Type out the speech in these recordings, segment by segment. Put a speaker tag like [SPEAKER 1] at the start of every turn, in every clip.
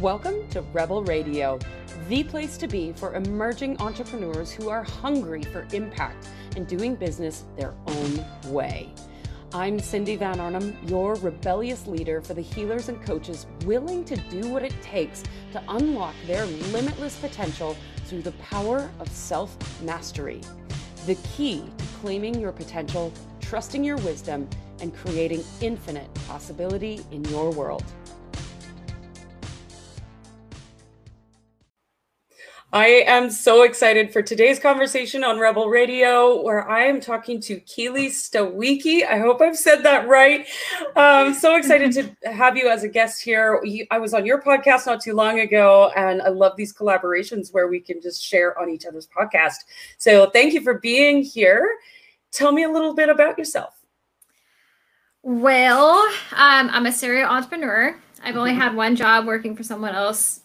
[SPEAKER 1] Welcome to Rebel Radio, the place to be for emerging entrepreneurs who are hungry for impact and doing business their own way. I'm Cindy Van Arnhem, your rebellious leader for the healers and coaches willing to do what it takes to unlock their limitless potential through the power of self mastery. The key to claiming your potential, trusting your wisdom, and creating infinite possibility in your world. I am so excited for today's conversation on Rebel Radio, where I am talking to Keely Stawicki. I hope I've said that right. I'm so excited to have you as a guest here. I was on your podcast not too long ago, and I love these collaborations where we can just share on each other's podcast. So thank you for being here. Tell me a little bit about yourself.
[SPEAKER 2] Well, um, I'm a serial entrepreneur. I've only mm-hmm. had one job working for someone else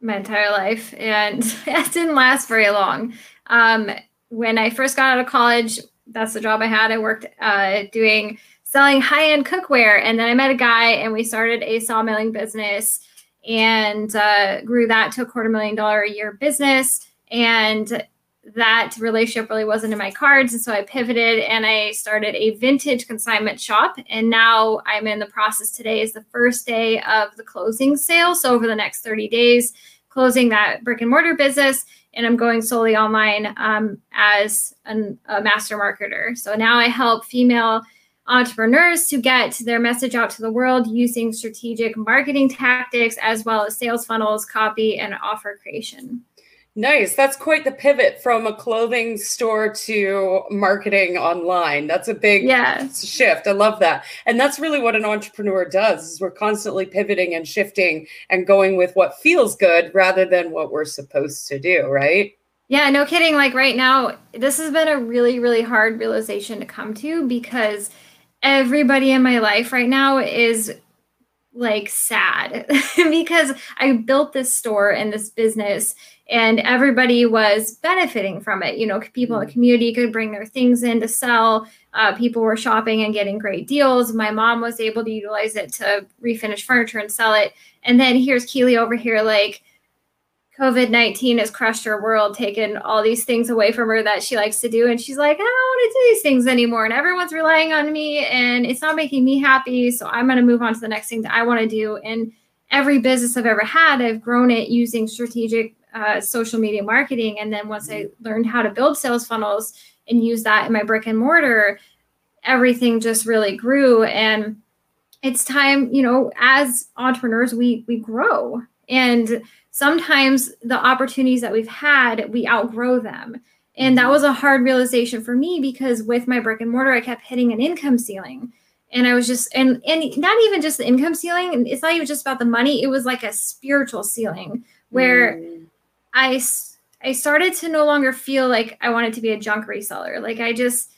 [SPEAKER 2] my entire life, and that didn't last very long. Um, when I first got out of college, that's the job I had. I worked uh, doing selling high end cookware, and then I met a guy, and we started a sawmilling business, and uh, grew that to a quarter million dollar a year business, and that relationship really wasn't in my cards. And so I pivoted and I started a vintage consignment shop. And now I'm in the process today is the first day of the closing sale. So over the next 30 days, closing that brick and mortar business. And I'm going solely online um, as an, a master marketer. So now I help female entrepreneurs to get their message out to the world using strategic marketing tactics as well as sales funnels, copy, and offer creation.
[SPEAKER 1] Nice. That's quite the pivot from a clothing store to marketing online. That's a big
[SPEAKER 2] yeah.
[SPEAKER 1] shift. I love that. And that's really what an entrepreneur does. Is we're constantly pivoting and shifting and going with what feels good rather than what we're supposed to do, right?
[SPEAKER 2] Yeah, no kidding. Like right now, this has been a really really hard realization to come to because everybody in my life right now is like sad because I built this store and this business and everybody was benefiting from it. You know, people in the mm-hmm. community could bring their things in to sell. Uh, people were shopping and getting great deals. My mom was able to utilize it to refinish furniture and sell it. And then here's Keely over here, like, COVID 19 has crushed her world, taken all these things away from her that she likes to do. And she's like, I don't want to do these things anymore. And everyone's relying on me and it's not making me happy. So I'm going to move on to the next thing that I want to do. And every business I've ever had, I've grown it using strategic uh, social media marketing. And then once I learned how to build sales funnels and use that in my brick and mortar, everything just really grew. And it's time, you know, as entrepreneurs, we we grow. And sometimes the opportunities that we've had, we outgrow them. And that was a hard realization for me because with my brick and mortar, I kept hitting an income ceiling. And I was just, and and not even just the income ceiling. It's not even just about the money. It was like a spiritual ceiling where mm. I I started to no longer feel like I wanted to be a junk reseller. Like I just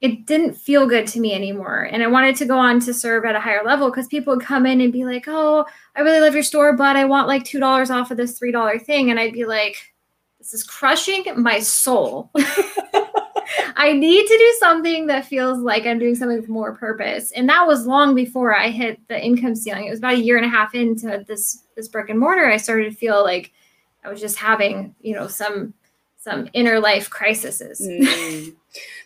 [SPEAKER 2] it didn't feel good to me anymore. And I wanted to go on to serve at a higher level because people would come in and be like, "Oh, I really love your store, but I want like $2 off of this $3 thing." And I'd be like, "This is crushing my soul." I need to do something that feels like I'm doing something with more purpose. And that was long before I hit the income ceiling. It was about a year and a half into this this brick and mortar. I started to feel like I was just having, you know, some some inner life crises.
[SPEAKER 1] mm.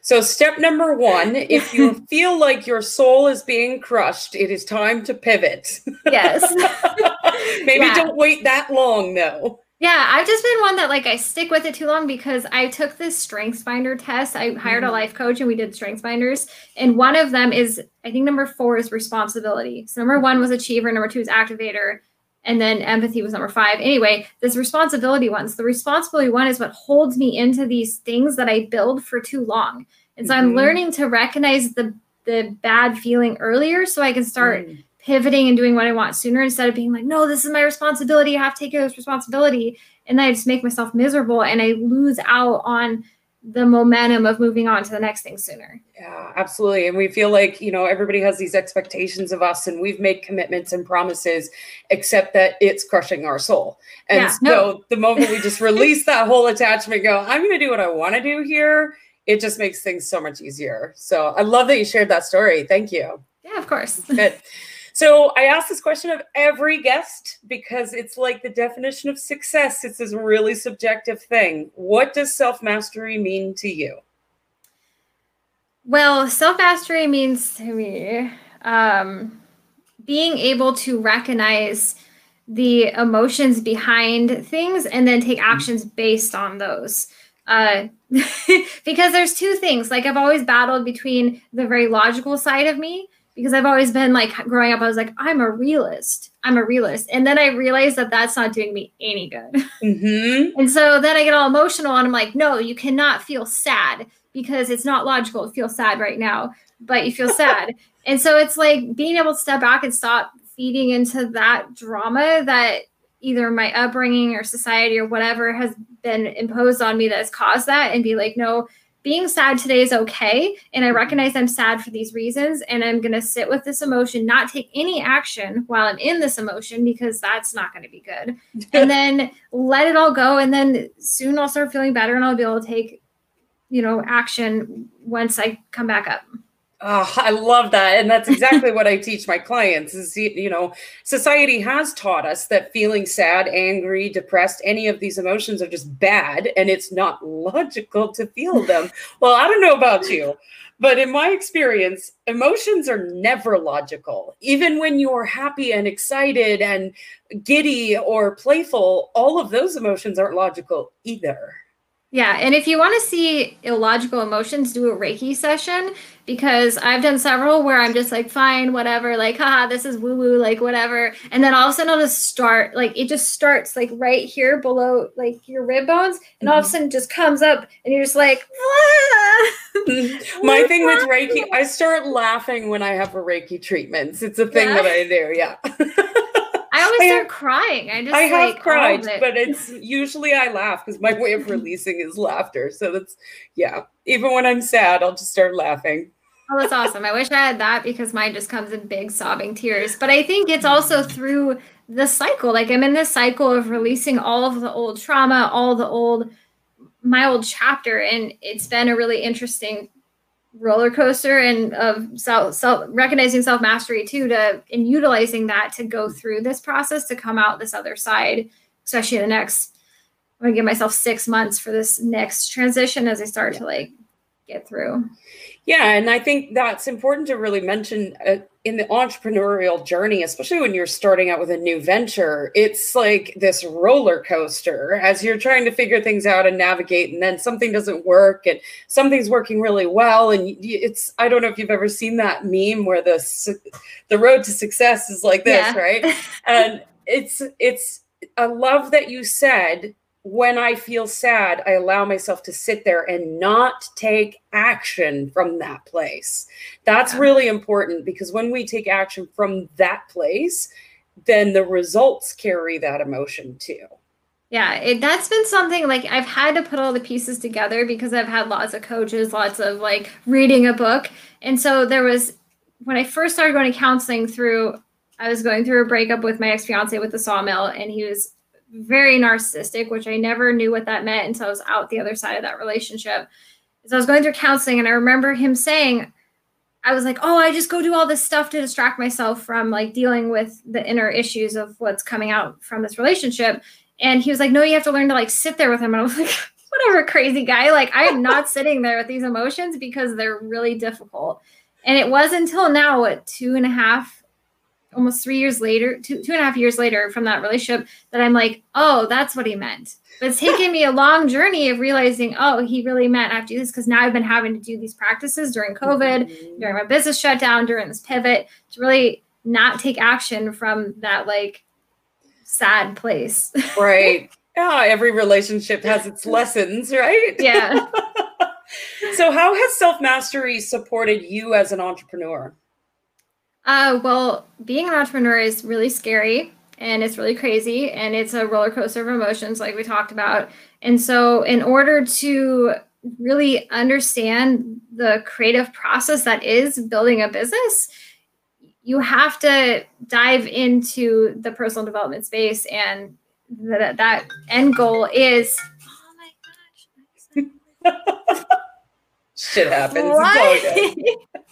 [SPEAKER 1] So step number 1, if you feel like your soul is being crushed, it is time to pivot.
[SPEAKER 2] Yes.
[SPEAKER 1] Maybe yeah. don't wait that long though.
[SPEAKER 2] Yeah, I've just been one that like I stick with it too long because I took this strengths finder test. I hired mm-hmm. a life coach and we did strengths finders. And one of them is I think number 4 is responsibility. So number 1 was achiever, number 2 is activator, and then empathy was number five. Anyway, this responsibility ones. The responsibility one is what holds me into these things that I build for too long. And so mm-hmm. I'm learning to recognize the the bad feeling earlier so I can start mm. pivoting and doing what I want sooner instead of being like, no, this is my responsibility. I have to take this responsibility. And then I just make myself miserable and I lose out on the momentum of moving on to the next thing sooner.
[SPEAKER 1] Yeah, absolutely. And we feel like, you know, everybody has these expectations of us and we've made commitments and promises, except that it's crushing our soul. And yeah, so no. the moment we just release that whole attachment, go, I'm going to do what I want to do here, it just makes things so much easier. So I love that you shared that story. Thank you.
[SPEAKER 2] Yeah, of course.
[SPEAKER 1] Good. So I ask this question of every guest because it's like the definition of success. It's this really subjective thing. What does self mastery mean to you?
[SPEAKER 2] Well, self mastery means to me um, being able to recognize the emotions behind things and then take actions based on those. Uh, because there's two things. Like I've always battled between the very logical side of me because I've always been like growing up, I was like, I'm a realist. I'm a realist. And then I realized that that's not doing me any good. Mm-hmm. and so then I get all emotional and I'm like, no, you cannot feel sad because it's not logical to feel sad right now, but you feel sad. and so it's like being able to step back and stop feeding into that drama that either my upbringing or society or whatever has been imposed on me that has caused that and be like, no, being sad today is okay. And I recognize I'm sad for these reasons. And I'm going to sit with this emotion, not take any action while I'm in this emotion because that's not going to be good. and then let it all go. And then soon I'll start feeling better and I'll be able to take, you know, action once I come back up.
[SPEAKER 1] Oh, I love that. And that's exactly what I teach my clients is, you know, society has taught us that feeling sad, angry, depressed, any of these emotions are just bad and it's not logical to feel them. well, I don't know about you, but in my experience, emotions are never logical. Even when you're happy and excited and giddy or playful, all of those emotions aren't logical either.
[SPEAKER 2] Yeah, and if you want to see illogical emotions, do a Reiki session because I've done several where I'm just like, fine, whatever, like, haha, this is woo woo, like, whatever. And then all of a sudden I'll just start, like, it just starts like right here below like your rib bones, and mm-hmm. all of a mm-hmm. sudden just comes up, and you're just like,
[SPEAKER 1] my thing with Reiki, I start laughing when I have a Reiki treatments. It's a thing yeah. that I do, yeah.
[SPEAKER 2] I always I start have, crying. I just I
[SPEAKER 1] have cried, it. but it's usually I laugh because my way of releasing is laughter. So that's yeah. Even when I'm sad, I'll just start laughing.
[SPEAKER 2] Oh, that's awesome. I wish I had that because mine just comes in big sobbing tears. But I think it's also through the cycle. Like I'm in this cycle of releasing all of the old trauma, all the old my old chapter and it's been a really interesting roller coaster and of self, self recognizing self mastery too to and utilizing that to go through this process to come out this other side especially the next i'm gonna give myself six months for this next transition as i start to like get through.
[SPEAKER 1] Yeah, and I think that's important to really mention uh, in the entrepreneurial journey, especially when you're starting out with a new venture. It's like this roller coaster as you're trying to figure things out and navigate, and then something doesn't work, and something's working really well. And it's I don't know if you've ever seen that meme where the the road to success is like this, yeah. right? and it's it's I love that you said when I feel sad, I allow myself to sit there and not take action from that place. That's yeah. really important because when we take action from that place, then the results carry that emotion too.
[SPEAKER 2] Yeah, it, that's been something like I've had to put all the pieces together because I've had lots of coaches, lots of like reading a book. And so there was when I first started going to counseling through I was going through a breakup with my ex fiance with the sawmill, and he was very narcissistic, which I never knew what that meant until I was out the other side of that relationship. So I was going through counseling, and I remember him saying, I was like, oh, I just go do all this stuff to distract myself from like dealing with the inner issues of what's coming out from this relationship. And he was like, no, you have to learn to like sit there with him. And I was like, whatever, crazy guy. Like, I am not sitting there with these emotions because they're really difficult. And it was until now, what, two and a half almost three years later, two two and a half years later from that relationship, that I'm like, oh, that's what he meant. But it's taken me a long journey of realizing, oh, he really meant I have to do this because now I've been having to do these practices during COVID, mm-hmm. during my business shutdown, during this pivot to really not take action from that like sad place.
[SPEAKER 1] right. Yeah, every relationship has its lessons, right?
[SPEAKER 2] Yeah.
[SPEAKER 1] so how has self-mastery supported you as an entrepreneur?
[SPEAKER 2] Uh, well, being an entrepreneur is really scary and it's really crazy and it's a roller coaster of emotions, like we talked about. And so, in order to really understand the creative process that is building a business, you have to dive into the personal development space and that that end goal is
[SPEAKER 1] oh my gosh shit happens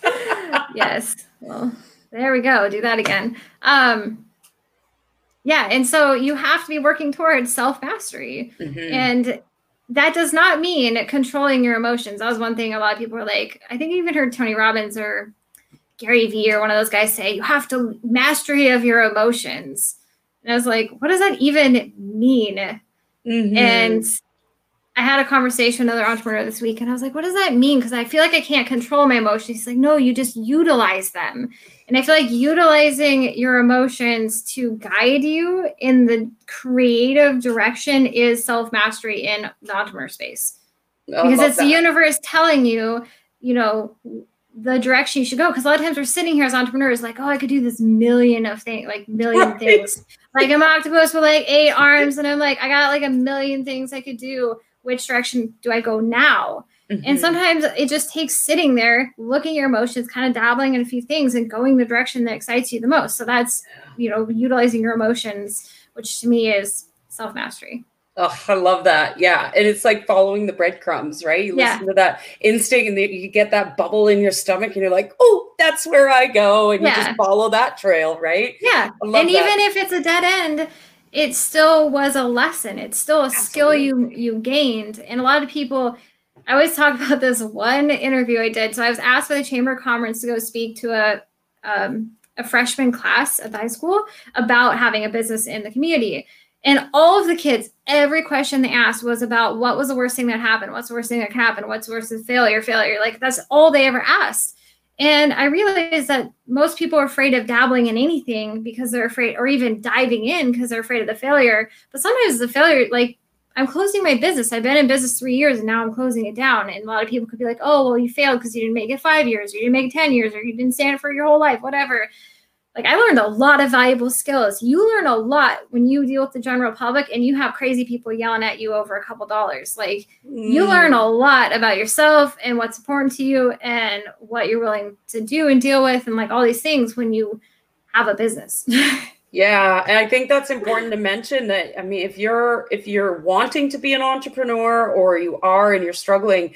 [SPEAKER 1] yes. Well
[SPEAKER 2] There we go. Do that again. Um, yeah. And so you have to be working towards self mastery. Mm-hmm. And that does not mean controlling your emotions. That was one thing a lot of people were like, I think I even heard Tony Robbins or Gary Vee or one of those guys say, you have to mastery of your emotions. And I was like, what does that even mean? Mm-hmm. And I had a conversation with another entrepreneur this week, and I was like, what does that mean? Because I feel like I can't control my emotions. He's like, no, you just utilize them. And I feel like utilizing your emotions to guide you in the creative direction is self mastery in the entrepreneur space. because it's that. the universe telling you, you know, the direction you should go. Because a lot of times we're sitting here as entrepreneurs, like, oh, I could do this million of things, like million right. things. Like I'm an octopus with like eight arms, and I'm like, I got like a million things I could do which direction do I go now? Mm-hmm. And sometimes it just takes sitting there, looking at your emotions, kind of dabbling in a few things and going the direction that excites you the most. So that's, you know, utilizing your emotions, which to me is self mastery.
[SPEAKER 1] Oh, I love that. Yeah. And it's like following the breadcrumbs, right? You yeah. listen to that instinct and you get that bubble in your stomach and you're like, oh, that's where I go. And yeah. you just follow that trail, right?
[SPEAKER 2] Yeah. And that. even if it's a dead end, it still was a lesson. It's still a Absolutely. skill you you gained. And a lot of people I always talk about this one interview I did. So I was asked by the Chamber of Commerce to go speak to a um, a freshman class at the high school about having a business in the community. And all of the kids, every question they asked was about what was the worst thing that happened? What's the worst thing that happened? What's the worst than failure? Failure. Like that's all they ever asked. And I realized that most people are afraid of dabbling in anything because they're afraid, or even diving in because they're afraid of the failure. But sometimes the failure, like I'm closing my business. I've been in business three years and now I'm closing it down. And a lot of people could be like, oh, well, you failed because you didn't make it five years, or you didn't make it 10 years, or you didn't stand for your whole life, whatever like I learned a lot of valuable skills. You learn a lot when you deal with the general public and you have crazy people yelling at you over a couple dollars. Like mm. you learn a lot about yourself and what's important to you and what you're willing to do and deal with and like all these things when you have a business.
[SPEAKER 1] yeah, and I think that's important to mention that I mean if you're if you're wanting to be an entrepreneur or you are and you're struggling,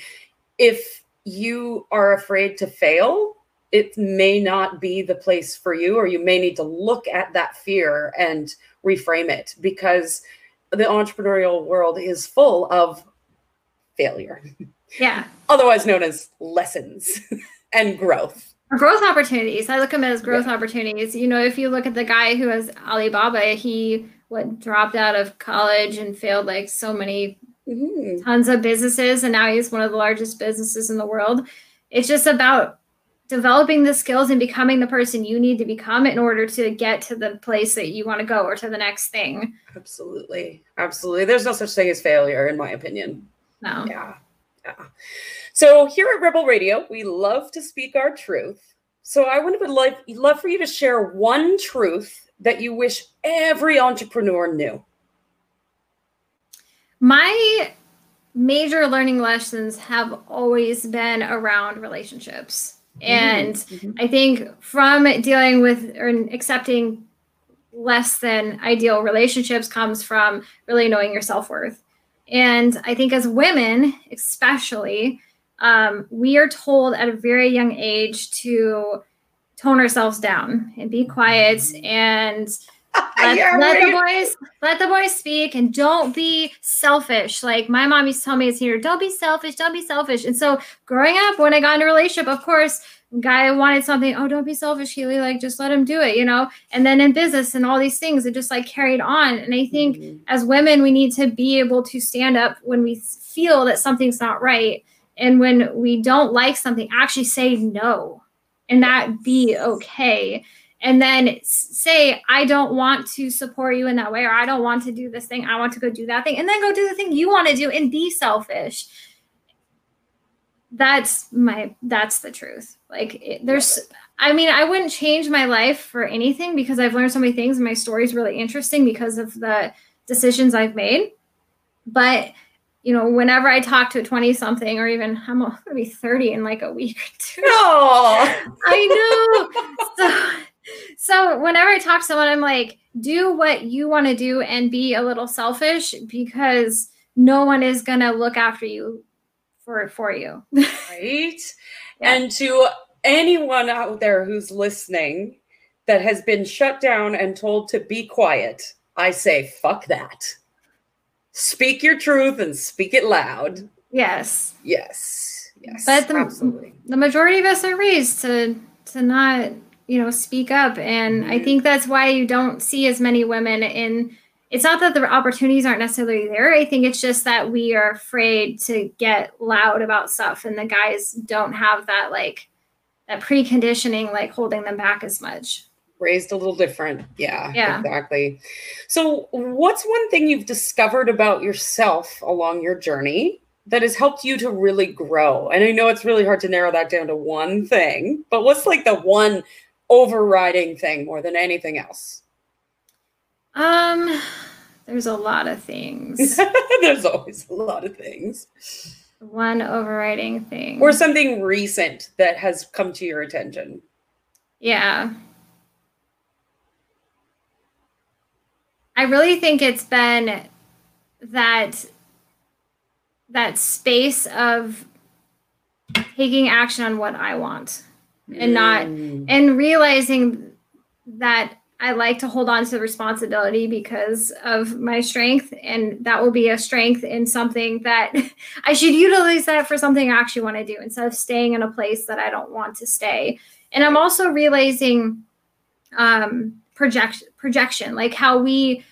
[SPEAKER 1] if you are afraid to fail, it may not be the place for you, or you may need to look at that fear and reframe it because the entrepreneurial world is full of failure.
[SPEAKER 2] Yeah.
[SPEAKER 1] Otherwise known as lessons and growth.
[SPEAKER 2] Or growth opportunities. I look at them as growth yeah. opportunities. You know, if you look at the guy who has Alibaba, he what dropped out of college and failed like so many mm-hmm. tons of businesses, and now he's one of the largest businesses in the world. It's just about developing the skills and becoming the person you need to become in order to get to the place that you want to go or to the next thing.
[SPEAKER 1] Absolutely. Absolutely. There's no such thing as failure, in my opinion.
[SPEAKER 2] No.
[SPEAKER 1] Yeah. Yeah. So here at Rebel Radio, we love to speak our truth. So I would love, love for you to share one truth that you wish every entrepreneur knew.
[SPEAKER 2] My major learning lessons have always been around relationships and mm-hmm. I think from dealing with or accepting less than ideal relationships comes from really knowing your self worth. And I think as women, especially, um, we are told at a very young age to tone ourselves down and be quiet and let, yeah, let the boys let the boys speak and don't be selfish. Like my mom used to tell me as here, don't be selfish, don't be selfish. And so growing up, when I got in a relationship, of course, guy wanted something, oh, don't be selfish, Keely, like just let him do it, you know? And then in business and all these things, it just like carried on. And I think mm-hmm. as women, we need to be able to stand up when we feel that something's not right. And when we don't like something, actually say no and that be okay and then say i don't want to support you in that way or i don't want to do this thing i want to go do that thing and then go do the thing you want to do and be selfish. That's my that's the truth. Like it, there's i mean i wouldn't change my life for anything because i've learned so many things and my story is really interesting because of the decisions i've made. But you know whenever i talk to a 20 something or even i'm gonna be 30 in like a week or two.
[SPEAKER 1] Oh
[SPEAKER 2] i know. So so whenever I talk to someone, I'm like, do what you want to do and be a little selfish because no one is gonna look after you for for you.
[SPEAKER 1] right. Yeah. And to anyone out there who's listening, that has been shut down and told to be quiet, I say, fuck that. Speak your truth and speak it loud.
[SPEAKER 2] Yes.
[SPEAKER 1] Yes. Yes.
[SPEAKER 2] But the, absolutely. the majority of us are raised to to not, you know, speak up. And mm-hmm. I think that's why you don't see as many women in it's not that the opportunities aren't necessarily there. I think it's just that we are afraid to get loud about stuff and the guys don't have that like that preconditioning like holding them back as much
[SPEAKER 1] raised a little different. Yeah,
[SPEAKER 2] yeah,
[SPEAKER 1] exactly. So, what's one thing you've discovered about yourself along your journey that has helped you to really grow? And I know it's really hard to narrow that down to one thing, but what's like the one overriding thing more than anything else?
[SPEAKER 2] Um, there's a lot of things.
[SPEAKER 1] there's always a lot of things.
[SPEAKER 2] One overriding thing.
[SPEAKER 1] Or something recent that has come to your attention.
[SPEAKER 2] Yeah. I really think it's been that that space of taking action on what I want and not mm. and realizing that I like to hold on to the responsibility because of my strength and that will be a strength in something that I should utilize that for something I actually want to do instead of staying in a place that I don't want to stay. And I'm also realizing um project projection, like how we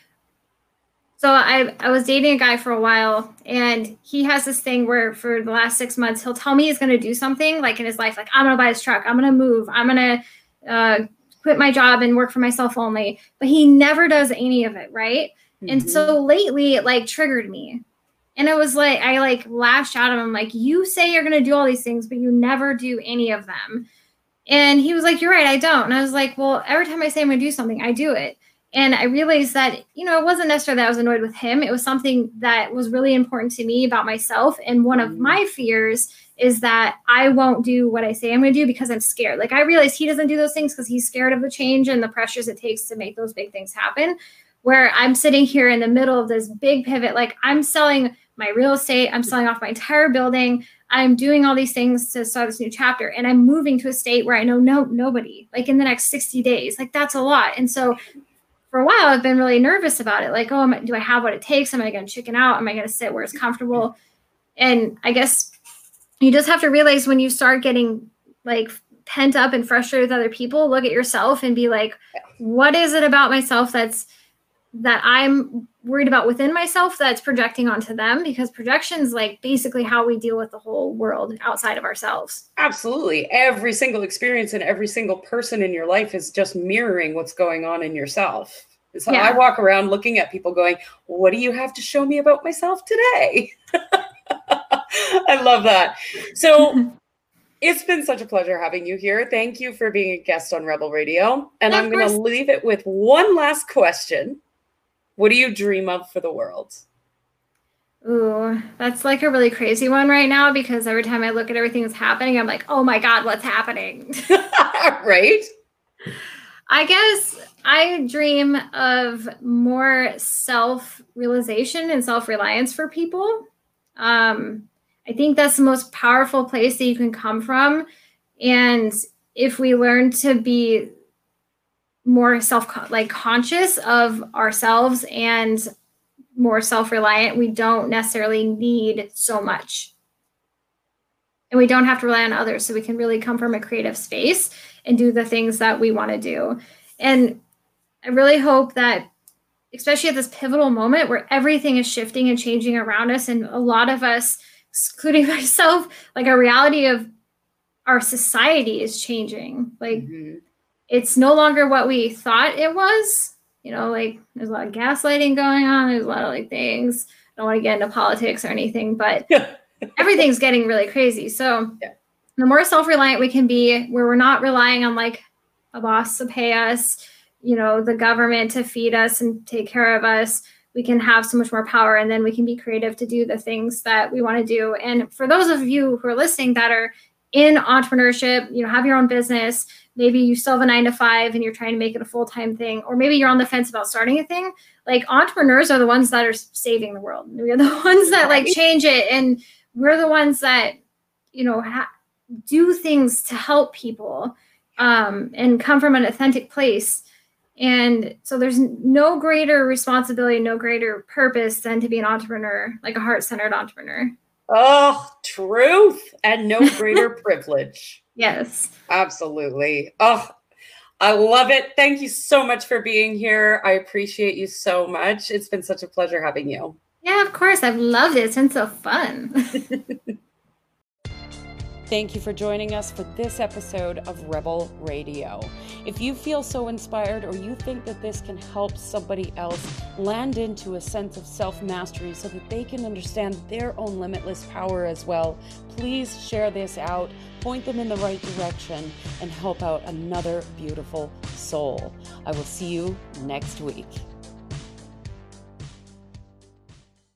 [SPEAKER 2] so I, I was dating a guy for a while and he has this thing where for the last six months he'll tell me he's going to do something like in his life like i'm going to buy this truck. I'm going to move. I'm going to uh, quit my job and work for myself only. But he never does any of it right? Mm-hmm. and so mm-hmm. lately it like triggered me. And it was like i like lashed out at him like you say you're going to do all these things but you never do any of them. And he was like you're right i don't. And i was like well every time i say i'm going to do something i do it and I realized that, you know, it wasn't necessarily that I was annoyed with him. It was something that was really important to me about myself. And one of mm. my fears is that I won't do what I say I'm going to do because I'm scared. Like I realize he doesn't do those things because he's scared of the change and the pressures it takes to make those big things happen. Where I'm sitting here in the middle of this big pivot, like I'm selling my real estate, I'm selling off my entire building. I'm doing all these things to start this new chapter and I'm moving to a state where I know no nobody like in the next 60 days. Like that's a lot. And so for a while I've been really nervous about it. Like, oh, I, do I have what it takes? Am I going to chicken out? Am I going to sit where it's comfortable? And I guess you just have to realize when you start getting like pent up and frustrated with other people, look at yourself and be like, what is it about myself that's that I'm worried about within myself that's projecting onto them because projection is like basically how we deal with the whole world outside of ourselves.
[SPEAKER 1] Absolutely. Every single experience and every single person in your life is just mirroring what's going on in yourself. So yeah. I walk around looking at people going, What do you have to show me about myself today? I love that. So it's been such a pleasure having you here. Thank you for being a guest on Rebel Radio. And I'm going to leave it with one last question. What do you dream of for the world?
[SPEAKER 2] Ooh, that's like a really crazy one right now because every time I look at everything that's happening, I'm like, oh my God, what's happening?
[SPEAKER 1] right?
[SPEAKER 2] I guess I dream of more self realization and self reliance for people. Um, I think that's the most powerful place that you can come from. And if we learn to be more self like conscious of ourselves and more self-reliant we don't necessarily need so much. And we don't have to rely on others so we can really come from a creative space and do the things that we want to do. And i really hope that especially at this pivotal moment where everything is shifting and changing around us and a lot of us including myself like a reality of our society is changing. Like mm-hmm it's no longer what we thought it was. You know, like there's a lot of gaslighting going on. There's a lot of like things. I don't want to get into politics or anything, but everything's getting really crazy. So yeah. the more self-reliant we can be, where we're not relying on like a boss to pay us, you know, the government to feed us and take care of us, we can have so much more power and then we can be creative to do the things that we want to do. And for those of you who are listening that are in entrepreneurship, you know, have your own business, maybe you still have a nine to five and you're trying to make it a full time thing, or maybe you're on the fence about starting a thing. Like entrepreneurs are the ones that are saving the world. We're the ones that like change it, and we're the ones that you know ha- do things to help people. um, and come from an authentic place. And so there's no greater responsibility, no greater purpose than to be an entrepreneur, like a heart centered entrepreneur.
[SPEAKER 1] Oh, truth and no greater privilege.
[SPEAKER 2] Yes.
[SPEAKER 1] Absolutely. Oh, I love it. Thank you so much for being here. I appreciate you so much. It's been such a pleasure having you.
[SPEAKER 2] Yeah, of course. I've loved it. It's been so fun.
[SPEAKER 1] Thank you for joining us for this episode of Rebel Radio. If you feel so inspired or you think that this can help somebody else land into a sense of self mastery so that they can understand their own limitless power as well, please share this out, point them in the right direction, and help out another beautiful soul. I will see you next week.